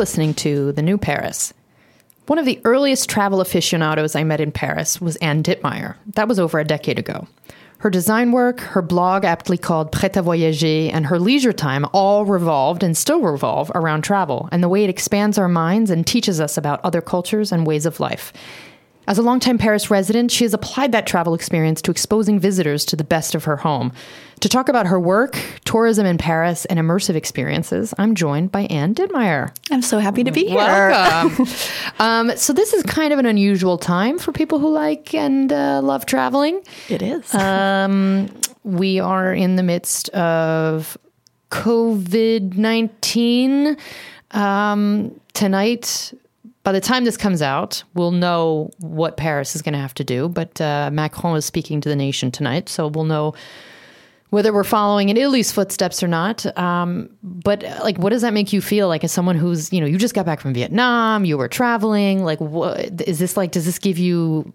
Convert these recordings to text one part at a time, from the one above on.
listening to The New Paris. One of the earliest travel aficionados I met in Paris was Anne Ditmeyer. That was over a decade ago. Her design work, her blog, aptly called Prêt à Voyager, and her leisure time all revolved and still revolve around travel and the way it expands our minds and teaches us about other cultures and ways of life. As a longtime Paris resident, she has applied that travel experience to exposing visitors to the best of her home. To talk about her work, tourism in Paris, and immersive experiences, I'm joined by Anne Ditmeyer. I'm so happy to be here. Welcome. um, so this is kind of an unusual time for people who like and uh, love traveling. It is. Um, we are in the midst of COVID nineteen. Um, tonight, by the time this comes out, we'll know what Paris is going to have to do. But uh, Macron is speaking to the nation tonight, so we'll know whether we're following in Italy's footsteps or not. Um, but like, what does that make you feel like as someone who's, you know, you just got back from Vietnam, you were traveling. Like, what is this like? Does this give you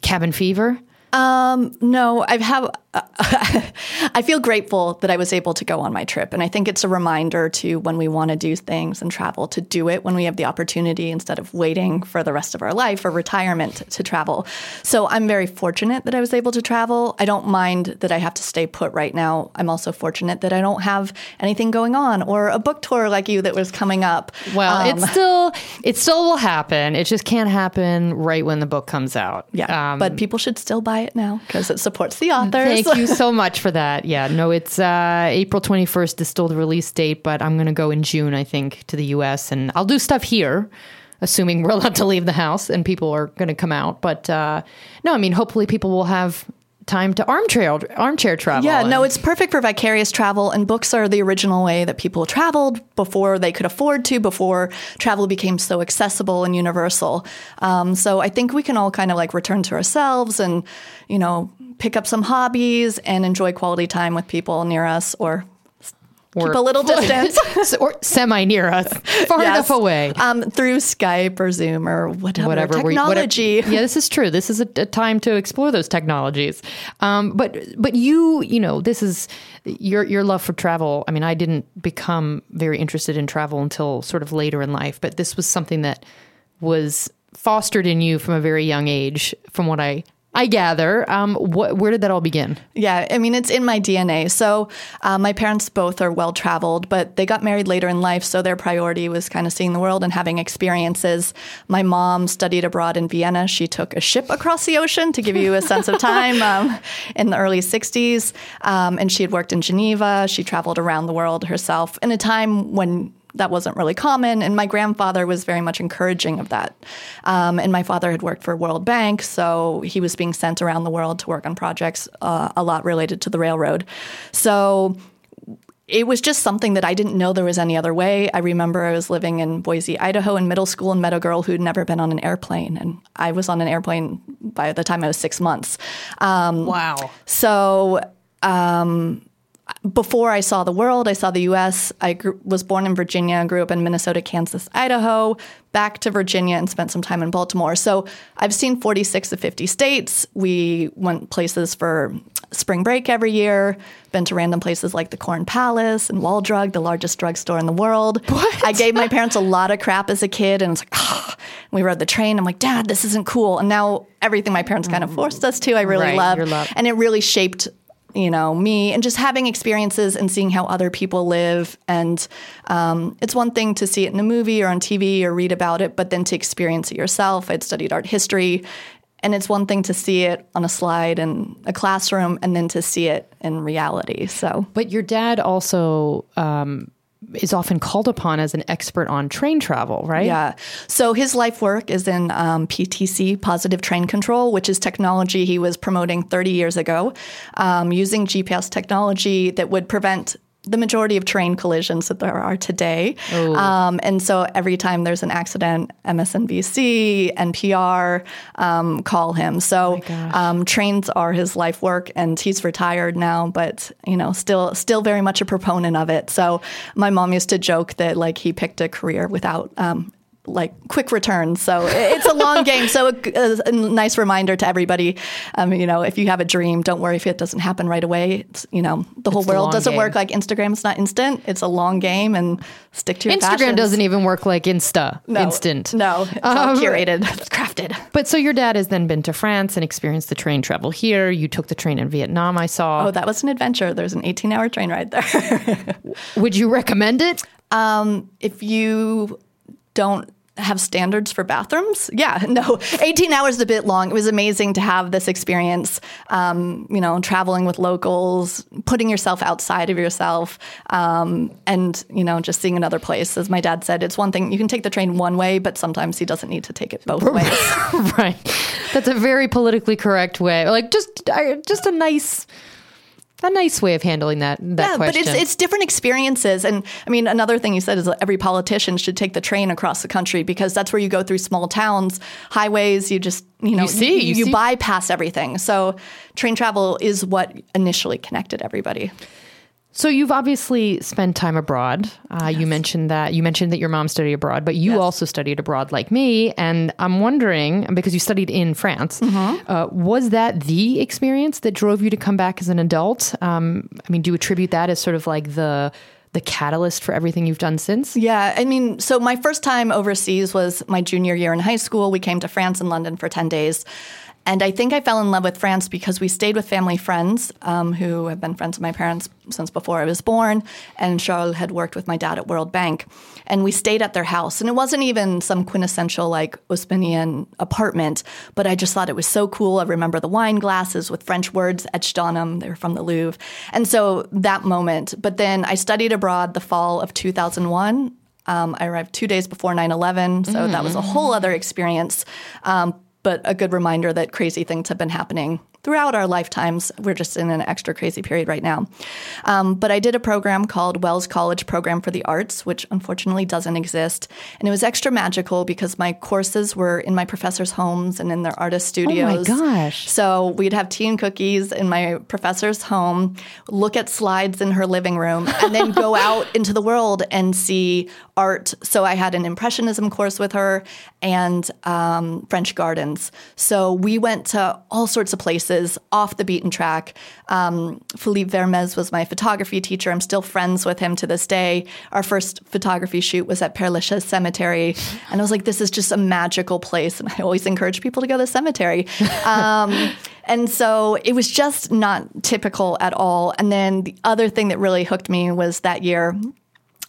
cabin fever? Um, no, I have. Uh, I feel grateful that I was able to go on my trip, and I think it's a reminder to when we want to do things and travel to do it when we have the opportunity instead of waiting for the rest of our life or retirement to travel. So I'm very fortunate that I was able to travel. I don't mind that I have to stay put right now. I'm also fortunate that I don't have anything going on or a book tour like you that was coming up. Well, um, it still it still will happen. It just can't happen right when the book comes out. Yeah, um, but people should still buy it now because it supports the authors. Thank you so much for that. Yeah, no, it's uh, April 21st is still the release date, but I'm going to go in June, I think, to the US and I'll do stuff here, assuming we're allowed to leave the house and people are going to come out. But uh, no, I mean, hopefully people will have time to armchair armchair travel. Yeah, no, it's perfect for vicarious travel, and books are the original way that people traveled before they could afford to, before travel became so accessible and universal. Um, so I think we can all kind of like return to ourselves and, you know, pick up some hobbies and enjoy quality time with people near us or or keep a little distance or semi near us, far yes. enough away, um, through Skype or Zoom or whatever, whatever technology. Whatever, yeah, this is true. This is a, a time to explore those technologies. Um, but but you you know this is your your love for travel. I mean, I didn't become very interested in travel until sort of later in life, but this was something that was fostered in you from a very young age, from what I I gather. Um, wh- where did that all begin? Yeah, I mean, it's in my DNA. So, uh, my parents both are well traveled, but they got married later in life. So, their priority was kind of seeing the world and having experiences. My mom studied abroad in Vienna. She took a ship across the ocean to give you a sense of time um, in the early 60s. Um, and she had worked in Geneva. She traveled around the world herself in a time when that wasn't really common. And my grandfather was very much encouraging of that. Um, and my father had worked for World Bank, so he was being sent around the world to work on projects, uh, a lot related to the railroad. So it was just something that I didn't know there was any other way. I remember I was living in Boise, Idaho in middle school and met a girl who'd never been on an airplane. And I was on an airplane by the time I was six months. Um, wow. So, um, before I saw the world, I saw the US. I grew, was born in Virginia, grew up in Minnesota, Kansas, Idaho, back to Virginia, and spent some time in Baltimore. So I've seen 46 of 50 states. We went places for spring break every year, been to random places like the Corn Palace and Wall Drug, the largest drugstore in the world. What? I gave my parents a lot of crap as a kid, and it's like, oh. we rode the train. I'm like, Dad, this isn't cool. And now everything my parents kind of mm. forced us to, I really right, love. love. And it really shaped you know me and just having experiences and seeing how other people live. And um, it's one thing to see it in a movie or on tv or read about it but then to experience it yourself. I'd studied art history. And it's one thing to see it on a slide in a classroom and then to see it in reality. So but your dad also um, is often called upon as an expert on train travel, right? Yeah. So his life work is in um, PTC, positive train control, which is technology he was promoting 30 years ago, um, using GPS technology that would prevent the majority of train collisions that there are today. Um, and so every time there's an accident, MSNBC, NPR um, call him. So oh um, trains are his life work, and he's retired now, but you know, still still very much a proponent of it. So my mom used to joke that like he picked a career without um, like quick returns. So it's a long game. So a, a, nice reminder to everybody, um, you know, if you have a dream, don't worry if it doesn't happen right away. It's, you know, the whole It's world doesn't game. work like Instagram. It's not instant. It's a long game and stick to your Instagram passions. doesn't even work like Insta, No. instant. No, it's all Um, curated, it's crafted. But so your dad has then been to France and experienced the train travel here. You took the train in Vietnam, I saw. Oh, that was an adventure. There's an 18 hour train ride there. Would you recommend it? if you don't have standards for bathrooms, yeah, no, 18 hours is a bit long. It was amazing to have this experience, um, you know, traveling with locals, putting yourself outside of yourself, um, and, you know, just seeing another place. As my dad said, it's one thing, you can take the train one way, but sometimes he doesn't need to take it both ways. right. That's a very politically correct way. Like just I- just a nice a nice way of handling that that yeah, question. but it's it's different experiences, and I mean another thing you said is that every politician should take the train across the country because that's where you go through small towns, highways. You just you know You see, you you, see. bypass everything. So train travel is what initially connected everybody. So you've obviously spent time abroad. Uh, You mentioned that you mentioned that your mom studied abroad, but you Yes. also studied abroad like me. And I'm wondering because you studied in France, Mm-hmm. uh, was that the experience that drove you to come back as an adult? Um, I mean, do you attribute that as sort of like the the catalyst for everything you've done since? Yeah, I mean, so my first time overseas was my junior year in high school. We came to France and London for 10 days. And I think I fell in love with France because we stayed with family friends um, who have been friends with my parents since before I was born. And Charles had worked with my dad at World Bank. And we stayed at their house. And it wasn't even some quintessential like Haussmannian apartment, but I just thought it was so cool. I remember the wine glasses with French words etched on them. They were from the Louvre. And so that moment. But then I studied abroad the fall of 2001. Um, I arrived two days before 9 11, so that was a whole other experience. Um, but a good reminder that crazy things have been happening throughout our lifetimes. We're just in an extra crazy period right now. Um, but I did a program called Wells College Program for the Arts, which unfortunately doesn't exist. And it was extra magical because my courses were in my professors' homes and in their artist studios. Oh my gosh. So we'd have tea and cookies in my professor's home, look at slides in her living room, and then go out into the world and see art. So I had an impressionism course with her and um, French gardens. So we went to all sorts of places off the beaten track. Um, Philippe Vermez was my photography teacher. I'm still friends with him to this day. Our first photography shoot was at Père Lachaise Cemetery. And I was like, this is just a magical place. And I always encourage people to go to the cemetery. Um, and so it was just not typical at all. And then the other thing that really hooked me was that year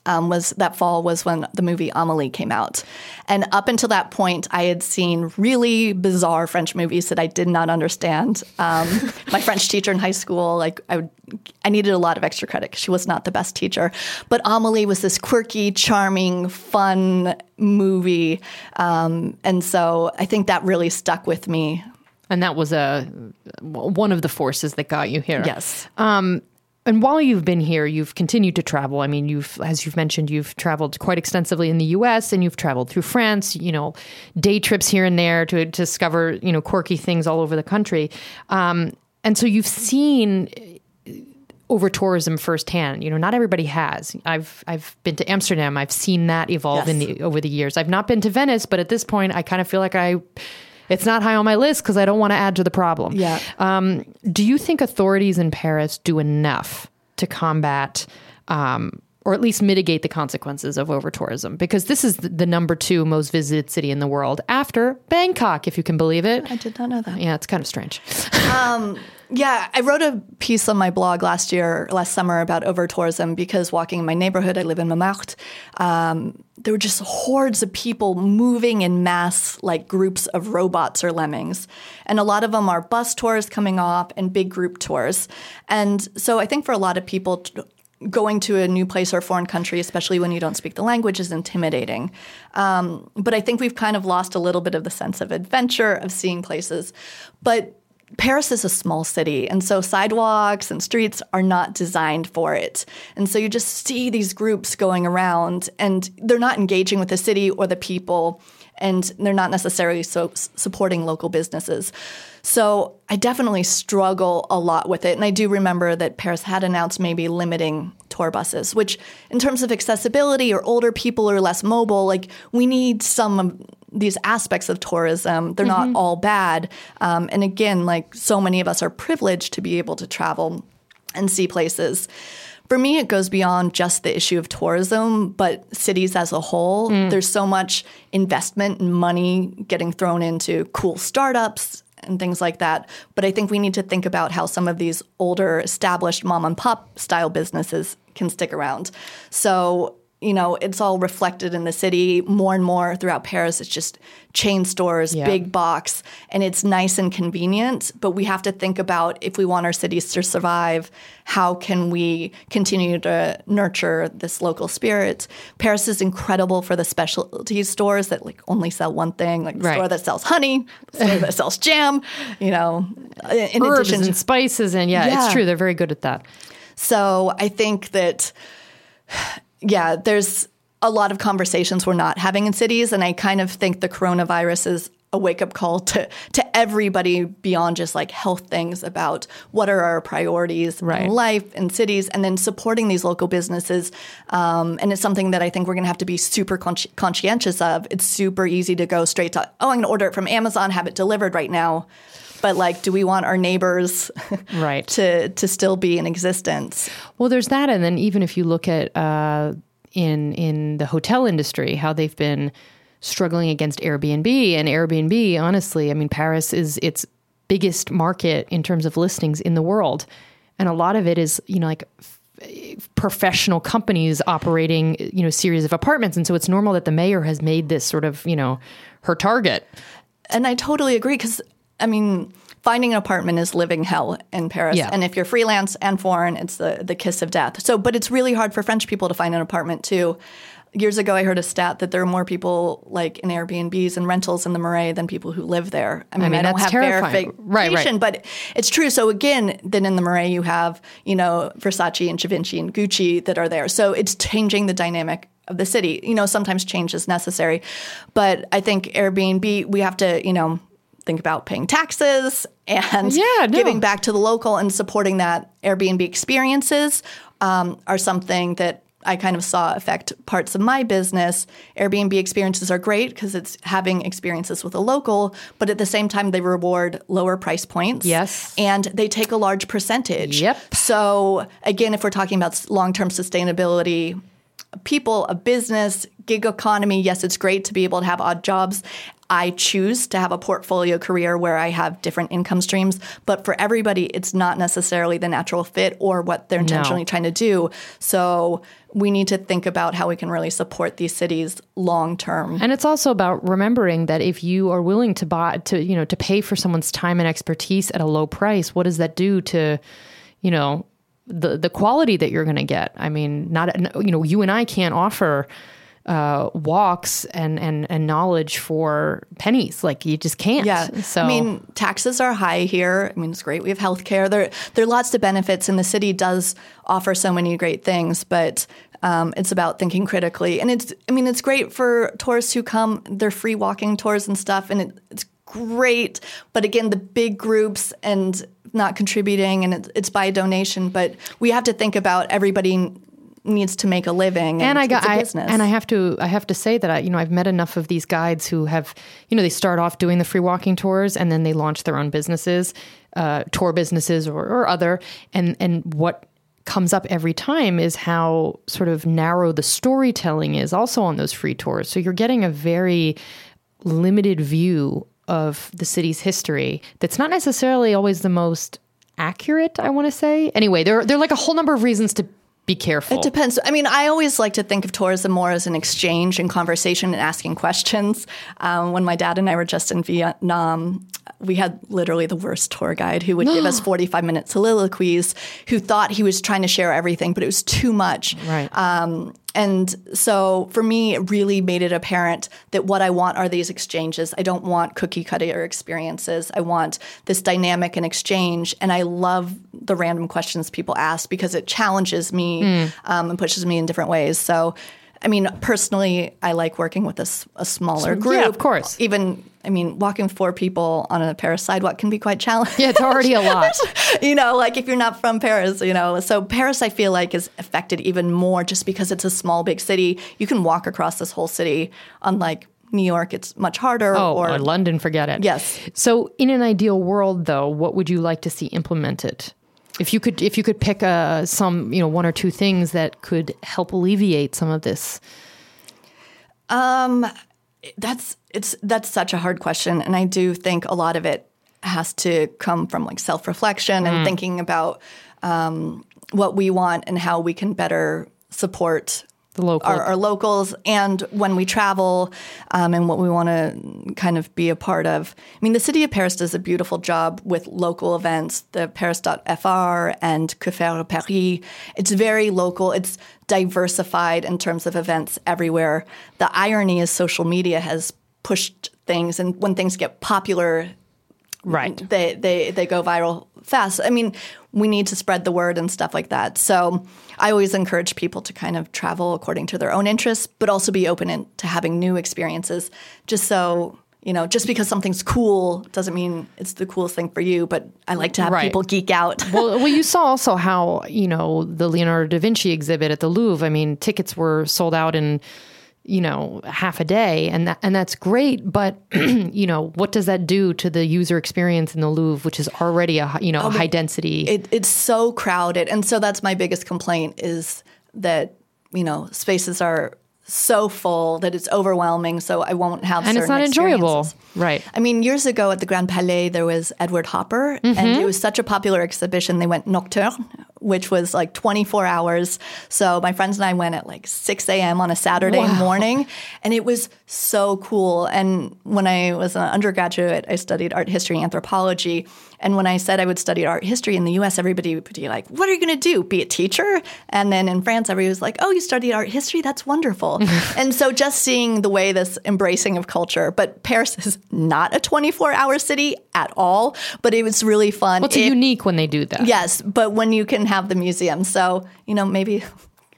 um, was that fall was when the movie Amelie came out, and up until that point, I had seen really bizarre French movies that I did not understand. Um, my French teacher in high school, like I, would, I needed a lot of extra credit she was not the best teacher, but Amelie was this quirky, charming, fun movie, um, and so I think that really stuck with me. And that was a one of the forces that got you here. Yes. And while you've been here, you've continued to travel. I mean, you've, as you've mentioned, you've traveled quite extensively in the U.S. and you've traveled through France. You know, day trips here and there to, discover you know quirky things all over the country. Um, and so you've seen over tourism firsthand. You know, not everybody has. I've I've been to Amsterdam. I've seen that evolve in the over the years. I've not been to Venice, but at this point, I kind of feel like I. It's not high on my list because I don't want to add to the problem. Yeah. Um, do you think authorities in Paris do enough to combat um, or at least mitigate the consequences of over tourism? Because this is the, the number two most visited city in the world after Bangkok, if you can believe it. I did not know that. Yeah, it's kind of strange. Yeah, I wrote a piece on my blog last year, last summer, about over tourism because walking in my neighborhood, I live in Montmartre, um, there were just hordes of people moving in mass, like groups of robots or lemmings. And a lot of them are bus tours coming off and big group tours. And so I think for a lot of people, t- going to a new place or foreign country, especially when you don't speak the language, is intimidating. Um, but I think we've kind of lost a little bit of the sense of adventure, of seeing places. But Paris is a small city, and so sidewalks and streets are not designed for it. And so you just see these groups going around, and they're not engaging with the city or the people. and they're not necessarily so supporting local businesses. So I definitely struggle a lot with it. And I do remember that Paris had announced maybe limiting tour buses, which in terms of accessibility or older people or less mobile, like we need some these aspects of tourism. They're mm-hmm. not all bad. Um, and again, like so many of us are privileged to be able to travel and see places. For me, it goes beyond just the issue of tourism, but cities as a whole. Mm. There's so much investment and money getting thrown into cool startups and things like that. But I think we need to think about how some of these older, established mom and pop style businesses can stick around. So you know, it's all reflected in the city more and more throughout Paris. It's just chain stores, yeah. big box, and it's nice and convenient. But we have to think about if we want our cities to survive, how can we continue to nurture this local spirit? Paris is incredible for the specialty stores that like only sell one thing, like the right. store that sells honey, the store that sells jam, you know, in Herbs addition to and spices. And yeah, yeah, it's true. They're very good at that. So I think that yeah, there's a lot of conversations we're not having in cities. And I kind of think the coronavirus is a wake up call to, to everybody beyond just like health things about what are our priorities right. in life in cities and then supporting these local businesses. Um, and it's something that I think we're going to have to be super consci- conscientious of. It's super easy to go straight to, oh, I'm going to order it from Amazon, have it delivered right now but like do we want our neighbors right. to to still be in existence? Well there's that and then even if you look at uh, in in the hotel industry how they've been struggling against Airbnb and Airbnb honestly I mean Paris is its biggest market in terms of listings in the world and a lot of it is you know like professional companies operating you know series of apartments and so it's normal that the mayor has made this sort of you know her target. And I totally agree because I mean, finding an apartment is living hell in Paris. Yeah. And if you're freelance and foreign, it's the, the kiss of death. So, but it's really hard for French people to find an apartment too. Years ago, I heard a stat that there are more people like in Airbnbs and rentals in the Marais than people who live there. I mean, I, mean, I don't have terrifying. verification, right, right. but it's true. So again, then in the Marais, you have you know Versace and Givenchy and Gucci that are there. So it's changing the dynamic of the city. You know, sometimes change is necessary, but I think Airbnb we have to you know think about paying taxes and yeah, no. giving back to the local and supporting that Airbnb experiences um, are something that I kind of saw affect parts of my business. Airbnb experiences are great because it's having experiences with a local, but at the same time, they reward lower price points. Yes. And they take a large percentage. Yep. So, again, if we're talking about long term sustainability, people, a business, gig economy, yes, it's great to be able to have odd jobs I choose to have a portfolio career where I have different income streams. But for everybody, it's not necessarily the natural fit or what they're intentionally no. trying to do. So we need to think about how we can really support these cities long term. And it's also about remembering that if you are willing to buy to you know to pay for someone's time and expertise at a low price, what does that do to you know the the quality that you're going to get? I mean, not you know you and I can't offer uh, walks and, and and knowledge for pennies. Like you just can't. Yeah. So I mean, taxes are high here. I mean, it's great. We have healthcare. There there are lots of benefits, and the city does offer so many great things. But um, it's about thinking critically, and it's. I mean, it's great for tourists who come. They're free walking tours and stuff, and it, it's great. But again, the big groups and not contributing, and it, it's by donation. But we have to think about everybody needs to make a living and, and I got I, and I have to I have to say that I you know I've met enough of these guides who have you know they start off doing the free walking tours and then they launch their own businesses uh, tour businesses or, or other. And and what comes up every time is how sort of narrow the storytelling is also on those free tours. So you're getting a very limited view of the city's history that's not necessarily always the most accurate i want to say. Anyway there, there are like a whole number of reasons to be careful. It depends. I mean, I always like to think of tourism more as an exchange and conversation and asking questions. Um, when my dad and I were just in Vietnam, we had literally the worst tour guide who would give us 45 minute soliloquies who thought he was trying to share everything, but it was too much. Right. Um, and so for me, it really made it apparent that what I want are these exchanges. I don't want cookie cutter experiences. I want this dynamic and exchange. And I love the random questions people ask because it challenges me mm. um, and pushes me in different ways. So I mean, personally, I like working with a smaller So- group. yeah, of course. Even, I mean, walking four people on a Paris sidewalk can be quite challenging. Yeah, it's already a lot. you know, like if you're not from Paris, you know. So Paris, I feel like, is affected even more just because it's a small, big city. You can walk across this whole city, unlike New York, it's much harder. Oh, or or London, forget it. Yes. So, in an ideal world, though, what would you like to see implemented? If you could, if you could pick uh, some, you know, one or two things that could help alleviate some of this. um that's it's that's such a hard question, and I do think a lot of it has to come from like self reflection and thinking about um, what we want and how we can better support The local. our, our locals and when we travel um, and what we want to kind of be a part of. I mean, the city of Paris does a beautiful job with local events, the Paris.fr and Que faire Paris. It's very local. It's diversified in terms of events everywhere. The irony is social media has pushed things, and when things get popular, right. they, they, they go viral fast. I mean, we need to spread the word and stuff like that. So I always encourage people to kind of travel according to their own interests, but also be open in, to having new experiences. Just so, you know, just because something's cool doesn't mean it's the coolest thing for you, but I like to have Right. people geek out. well, well, you saw also how you know the Leonardo da Vinci exhibit at the Louvre. I mean, tickets were sold out in you know half a day, and that, and that's great. But you know, what does that do to the user experience in the Louvre, which is already a you know a um, high density? it, it's so crowded and so that's my biggest complaint is that you know spaces are so full that it's overwhelming so i won't have and it's not enjoyable, right? I mean, years ago at the Grand Palais, there was Edward Hopper, Mm-hmm. and it was such a popular exhibition. They went nocturne, which was like 24 hours. So my friends and I went at like 6 a.m. on a Saturday Wow. morning, and it was so cool. And when I was an undergraduate, I studied art history and anthropology. And when I said I would study art history in the US, everybody would be like, What are you going to do? Be a teacher? And then in France, everybody was like, Oh, you studied art history? That's wonderful. and so just seeing the way this embracing of culture, but Paris is not a 24 hour city at all, but it was really fun. What's It- unique when they do that? Yes, but when you can have the museum. So, you know, maybe.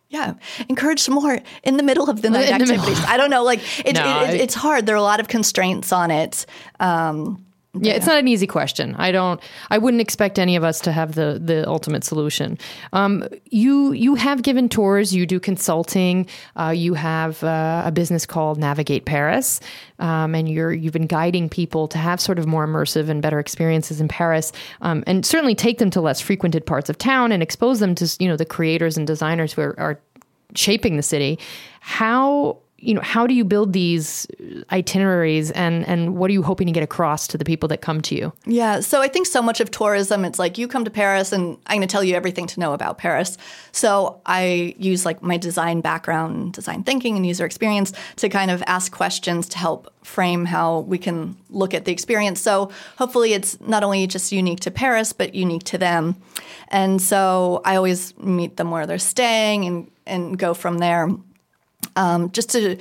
Yeah, encourage some more in the middle of the night activities. I don't know, like it, No, it, it, it's hard. There are a lot of constraints on it. Um, Yeah, it's not an easy question. I don't. I wouldn't expect any of us to have the the ultimate solution. Um, you you have given tours. You do consulting. Uh, you have uh, a business called Navigate Paris, um, and you're you've been guiding people to have sort of more immersive and better experiences in Paris, um, and certainly take them to less frequented parts of town and expose them to you know the creators and designers who are, are shaping the city. How you know how do you build these itineraries and and what are you hoping to get across to the people that come to you? Yeah, so I think so much of tourism, it's like you come to Paris and I'm going to tell you everything to know about Paris. So I use like my design background, design thinking, and user experience to kind of ask questions to help frame how we can look at the experience. So hopefully it's not only just unique to Paris, but unique to them. And so I always meet them where they're staying and, and go from there um, just to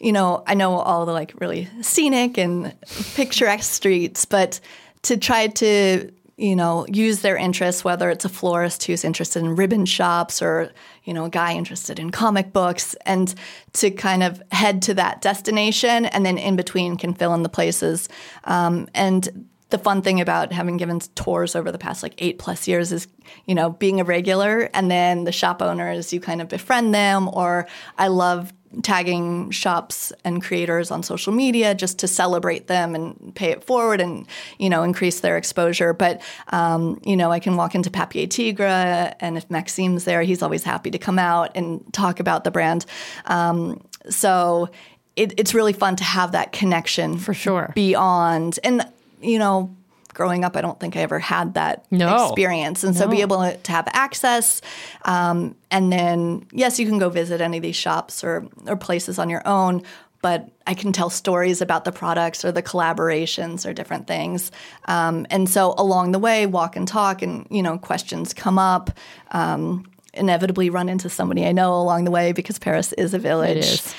you know i know all the like really scenic and picturesque streets but to try to you know use their interests whether it's a florist who's interested in ribbon shops or you know a guy interested in comic books and to kind of head to that destination and then in between can fill in the places. Um, and the fun thing about having given tours over the past like eight plus years is, you know, being a regular and then the shop owners, you kind of befriend them. Or I love tagging shops and creators on social media just to celebrate them and pay it forward and, you know, increase their exposure. But, um, you know, I can walk into Papier Tigre and if Maxime's there, he's always happy to come out and talk about the brand. Um, so it, it's really fun to have that connection For sure. beyond and you know growing up i don't think i ever had that No. experience. And so be able to have access um, and then yes you can go visit any of these shops or, or places on your own but i can tell stories about the products or the collaborations or different things. Um, and so along the way walk and talk and you know questions come up. Um, inevitably run into somebody i know along the way because paris is a village. Is.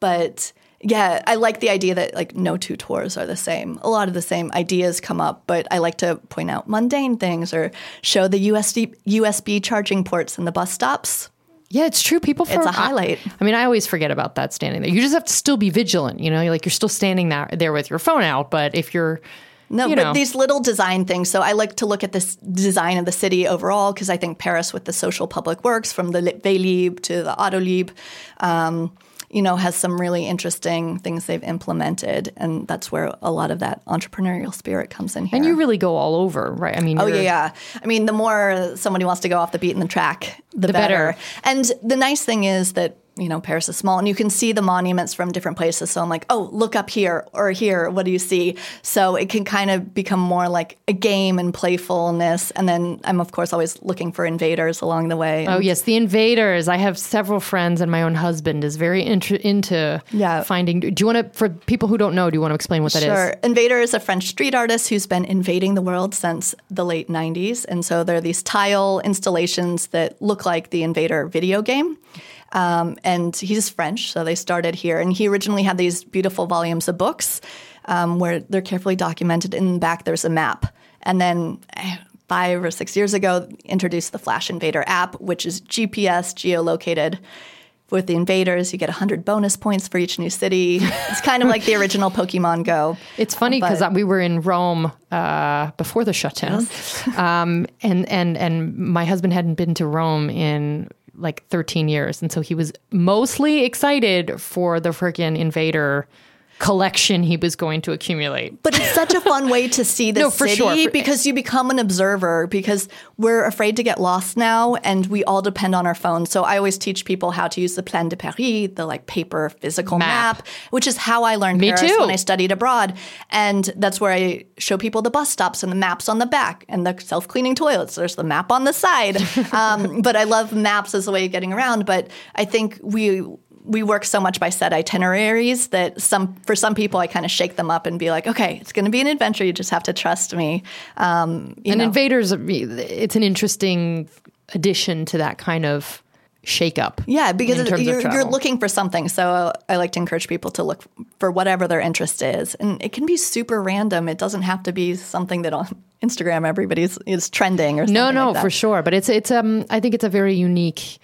but yeah, I like the idea that like no two tours are the same. A lot of the same ideas come up, but I like to point out mundane things or show the USB USB charging ports in the bus stops. Yeah, it's true. People, for, It's a highlight. I, I mean, I always forget about that standing there. You just have to still be vigilant. You know, you're like you're still standing there, there with your phone out. But if you're, No, you but know, these little design things. So I like to look at this design of the city overall because I think Paris, with the social public works from the Vélib to the Autolib, um, you know, has some really interesting things they've implemented, and that's where a lot of that entrepreneurial spirit comes in here. and you really go all over, right? I mean, Oh yeah, yeah. I mean, the more somebody wants to go off the beaten track, the, The better. better. And the nice thing is that you know Paris is small, and you can see the monuments from different places. So I'm like, oh, look up here or here. What do you see? So it can kind of become more like a game and playfulness. And then I'm of course always looking for invaders along the way. Oh yes, the invaders. I have several friends, and my own husband is very intr- into Yeah. finding. Do you want to, for people who don't know, do you want to explain what that is? Sure. Invader is a French street artist who's been invading the world since the late 90s. And so there are these tile installations that look like the Invader video game. Um, and he's French, so they started here. And he originally had these beautiful volumes of books um, where they're carefully documented. In the back, there's a map. And then eh, five or six years ago, introduced the Flash Invader app, which is GPS geolocated with the invaders, you get 100 bonus points for each new city. It's kind of like the original Pokemon Go. It's funny because we were in Rome uh, before the shutdown, um, and and and my husband hadn't been to Rome in like 13 years, and so he was mostly excited for the freaking invader collection he was going to accumulate. But it's such a fun way to see the No, for city sure. For- because you become an observer because we're afraid to get lost now and we all depend on our phones. So I always teach people how to use the Plan de Paris, the like paper physical Map. map, which is how I learned Me Paris too. when I studied abroad. And that's where I show people the bus stops and the maps on the back and the self-cleaning toilets. There's the map on the side. um, but I love maps as a way of getting around. But I think we we work so much by set itineraries that some for some people I kind of shake them up and be like, okay, it's going to be an adventure. You just have to trust me. Um, And know. invaders, it's an interesting addition to that kind of shake up. Yeah, because you're, you're looking for something. So I like to encourage people to look for whatever their interest is, and it can be super random. It doesn't have to be something that on Instagram everybody's is trending or something No, no, like for sure. But it's it's um I think it's a very unique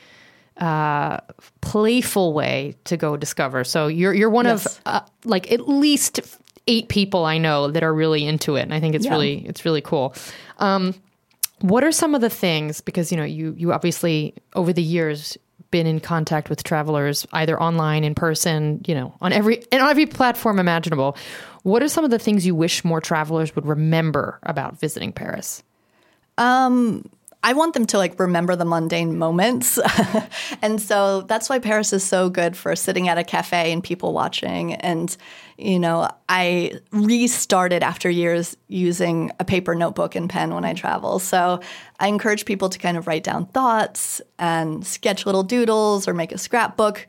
uh playful way to go discover. So you're you're one Yes. of uh, like at least eight people I know that are really into it and I think it's Yeah. really it's really cool. Um what are some of the things because you know you you obviously over the years been in contact with travelers either online in person, you know, on every and on every platform imaginable. What are some of the things you wish more travelers would remember about visiting Paris? I want them to like remember the mundane moments. and so that's why Paris is so good for sitting at a cafe and people watching. And, you know, I restarted after years using a paper notebook and pen when I travel. So I encourage people to kind of write down thoughts and sketch little doodles or make a scrapbook.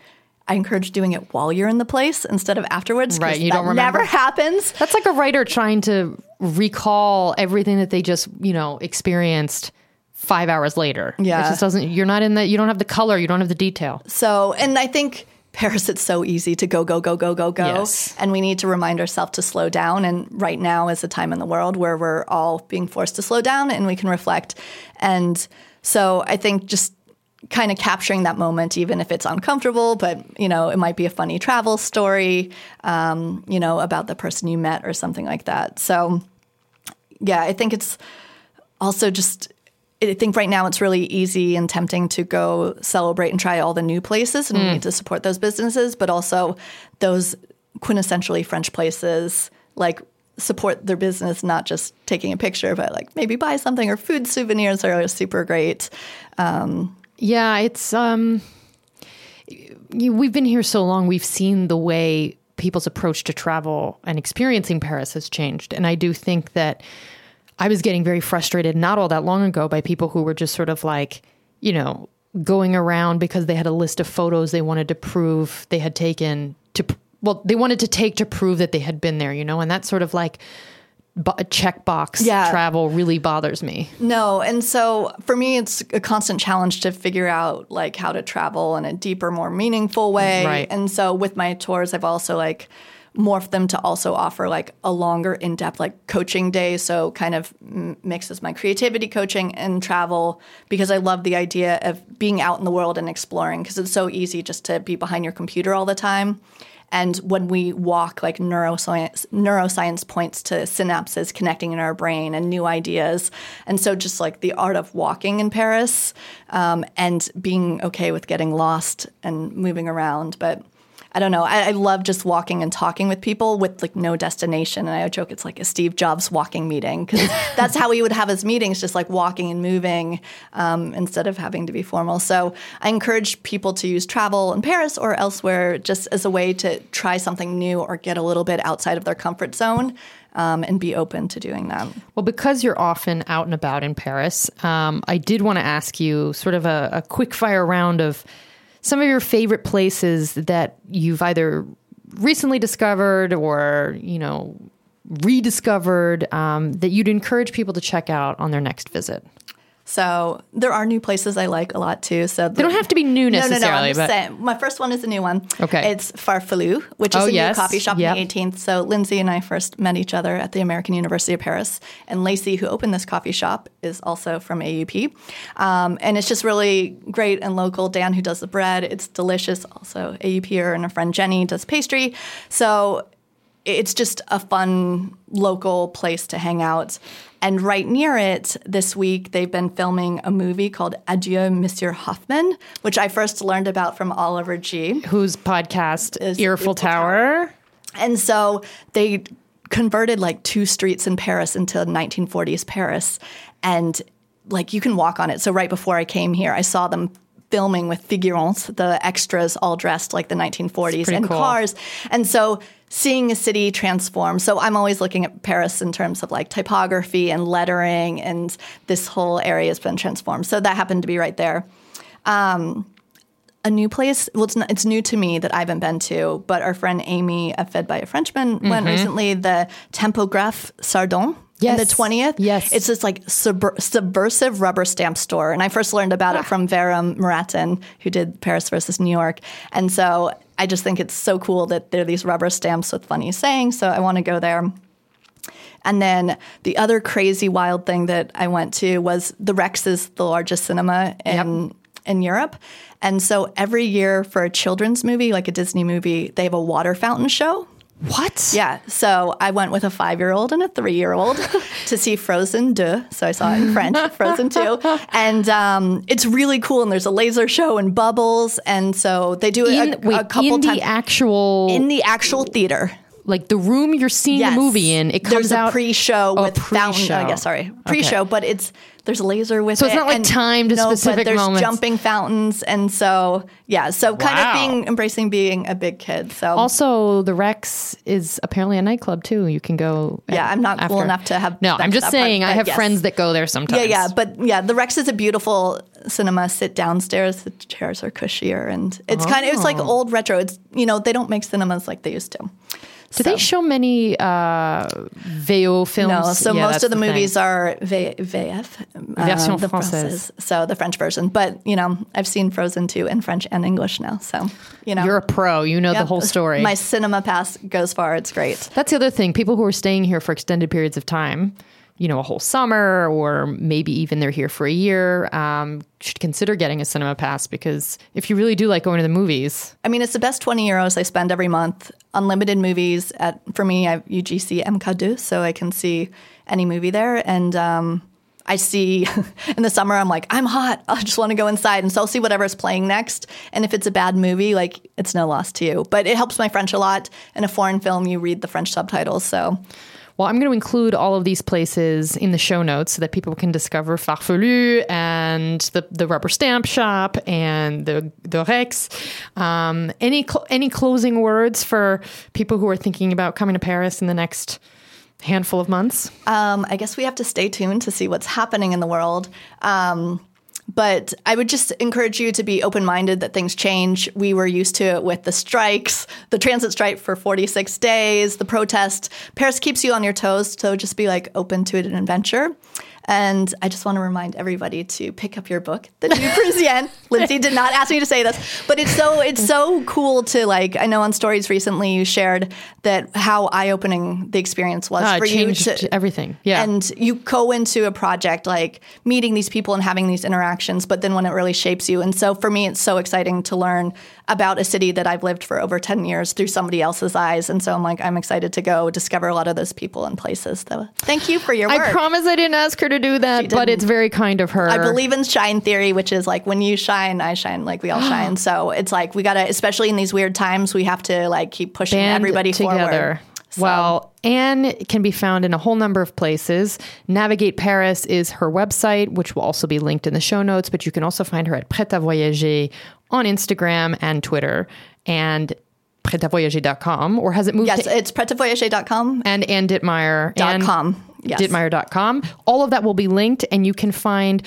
I encourage doing it while you're in the place instead of afterwards. Right, you that don't remember. Never happens. That's like a writer trying to recall everything that they just, you know, experienced five hours later. Yeah. It just doesn't, you're not in the, you don't have the color, you don't have the detail. So, and I think Paris, it's so easy to go, go, go, go, go, go. Yes. And we need to remind ourselves to slow down. And right now is a time in the world where we're all being forced to slow down and we can reflect. And so I think just kind of capturing that moment, even if it's uncomfortable, but you know, it might be a funny travel story, um, you know, about the person you met or something like that. So, yeah, I think it's also just I think right now it's really easy and tempting to go celebrate and try all the new places, and we need to support those businesses, but also those quintessentially French places, like support their business, not just taking a picture, but like maybe buy something or food souvenirs are super great. Yeah, it's, um, you, we've been here so long, we've seen the way people's approach to travel and experiencing Paris has changed. And I do think that I was getting very frustrated not all that long ago by people who were just sort of like, you know, going around because they had a list of photos they wanted to prove they had taken to, well, they wanted to take to prove that they had been there, you know, and that sort of like bo- checkbox Yeah. travel really bothers me. No, and so for me, it's a constant challenge to figure out like how to travel in a deeper, more meaningful way. Right. And so with my tours, I've also like morphed them to also offer like a longer in-depth like coaching day. So kind of mixes my creativity coaching and travel because i love the idea of being out in the world and exploring because it's so easy just to be behind your computer all the time. And when we walk like neuroscience neuroscience points to synapses connecting in our brain and new ideas. And so just like the art of walking in paris um, and being okay with getting lost and moving around. But I don't know. I, I, love just walking and talking with people with like no destination. And I joke it's like a Steve Jobs walking meeting because that's how he would have his meetings, just like walking and moving um, instead of having to be formal. So I encourage people to use travel in Paris or elsewhere just as a way to try something new or get a little bit outside of their comfort zone. Um, and be open to doing that. Well, because you're often out and about in Paris, um, I did want to ask you sort of a, a quick fire round of some of your favorite places that you've either recently discovered or, you know, rediscovered um, that you'd encourage people to check out on their next visit? So there are new places I like a lot too. So they don't have to be new necessarily. No, no, no. Saying. My first one is a new one. Okay, it's Farfelu, which is oh, a yes. new coffee shop yep. in the 18th. So Lindsey and I first met each other at the American University of Paris, and Lacey, who opened this coffee shop, is also from AUP, um, and it's just really great and local. Dan, who does the bread, it's delicious. Also AUPer and a friend Jenny does pastry. So it's just a fun local place to hang out. And right near it this week, they've been filming a movie called Adieu, Monsieur Haffmann, which I first learned about from Oliver Gee Whose podcast is Earful, Earful Tower. Tower. And so they converted like two streets in Paris into 1940s Paris. And like you can walk on it. So right before I came here, I saw them filming with figurants, the extras all dressed like the 1940s and cool. cars. And so seeing a city transform. So I'm always looking at Paris in terms of like typography and lettering, and this whole area has been transformed. So that happened to be right there. Um, a new place. Well, it's, not, it's new to me that I haven't been to, but our friend Amy, Fed by a Frenchman, mm-hmm. went recently. The Tampographe Sardon. Yes. the 20th. Yes. It's this like sub- subversive rubber stamp store. And I first learned about ah. it from Vahram Muratyan, who did Paris versus New York. And so I just think it's so cool that there are these rubber stamps with funny sayings. So I want to go there. And then the other crazy wild thing that I went to was the Rex is the largest cinema in yep. in Europe. And so every year for a children's movie, like a Disney movie, they have a water fountain show. What? Yeah. So I went with a five year old and a three year old to see Frozen 2. So I saw it in French, Frozen 2. And um, it's really cool. And there's a laser show and bubbles. And so they do in, a, wait, a couple in the actual. In the actual theater like the room you're seeing yes. the movie in, it comes There's out. a pre-show oh, with pre-show. fountain. Oh, yeah, sorry, pre-show, okay. but it's there's laser with so it. So it's not like timed to no, specific but there's moments. jumping fountains, and so yeah, so kind wow. of being embracing being a big kid. So also the Rex is apparently a nightclub too. You can go. Yeah, I'm not after. cool enough to have. No, I'm just saying. Part, I have yes. friends that go there sometimes. Yeah, yeah, but yeah, the Rex is a beautiful cinema. Sit downstairs, the chairs are cushier, and it's oh. kind of it's like oh. old retro. It's you know they don't make cinemas like they used to. Do so. they show many uh, VO films? No, so yeah, most of the, the movies thing. are v- VF, uh, version the française. So the French version. But you know, I've seen Frozen 2 in French and English now. So you know, you're a pro. You know yep, the whole story. My cinema pass goes far. It's great. That's the other thing. People who are staying here for extended periods of time you know, a whole summer, or maybe even they're here for a year, um, should consider getting a cinema pass because if you really do like going to the movies, I mean, it's the best twenty euros I spend every month. Unlimited movies at for me, I have UGC MK2, so I can see any movie there, and um, I see in the summer, I'm like, I'm hot. I just want to go inside. And so I'll see whatever's playing next. And if it's a bad movie, like it's no loss to you. But it helps my French a lot. In a foreign film, you read the French subtitles. So well, I'm going to include all of these places in the show notes so that people can discover Farfelu and the, the rubber stamp shop and the, the Rex. Um, any, cl- any closing words for people who are thinking about coming to Paris in the next handful of months? Um, I guess we have to stay tuned to see what's happening in the world. Um, but I would just encourage you to be open minded that things change. We were used to it with the strikes, the transit strike for 46 days, the protest. Paris keeps you on your toes, so just be like open to it—an adventure. And I just want to remind everybody to pick up your book, The New Parisienne. Lindsey did not ask me to say this, but it's so it's so cool to like. I know on stories recently you shared that how eye opening the experience was ah, it for you to everything. Yeah. and you go into a project like meeting these people and having these interactions, but then when it really shapes you. And so for me, it's so exciting to learn about a city that I've lived for over 10 years through somebody else's eyes. And so I'm like, I'm excited to go discover a lot of those people and places. So thank you for your work. I promise I didn't ask her to do that, but it's very kind of her. I believe in shine theory, which is like when you shine, I shine, like we all shine. So it's like we gotta, especially in these weird times, we have to like keep pushing band everybody together. forward. So- Well, Anne can be found in a whole number of places. Navigate Paris is her website, which will also be linked in the show notes, but you can also find her at Prêt à Voyager on Instagram and Twitter and prêtavoyager.com, or has it moved Yes, to it's prêtavoyager.com. and Anne Ditmeyer Dot and com, yes. Ditmeyer.com. All of that will be linked, and you can find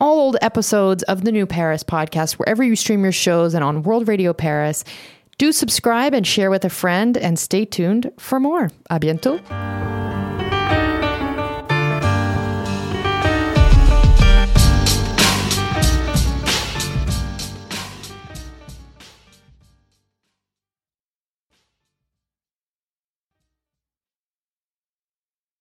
all old episodes of the New Paris podcast wherever you stream your shows and on World Radio Paris. Do subscribe and share with a friend, and stay tuned for more. A bientôt.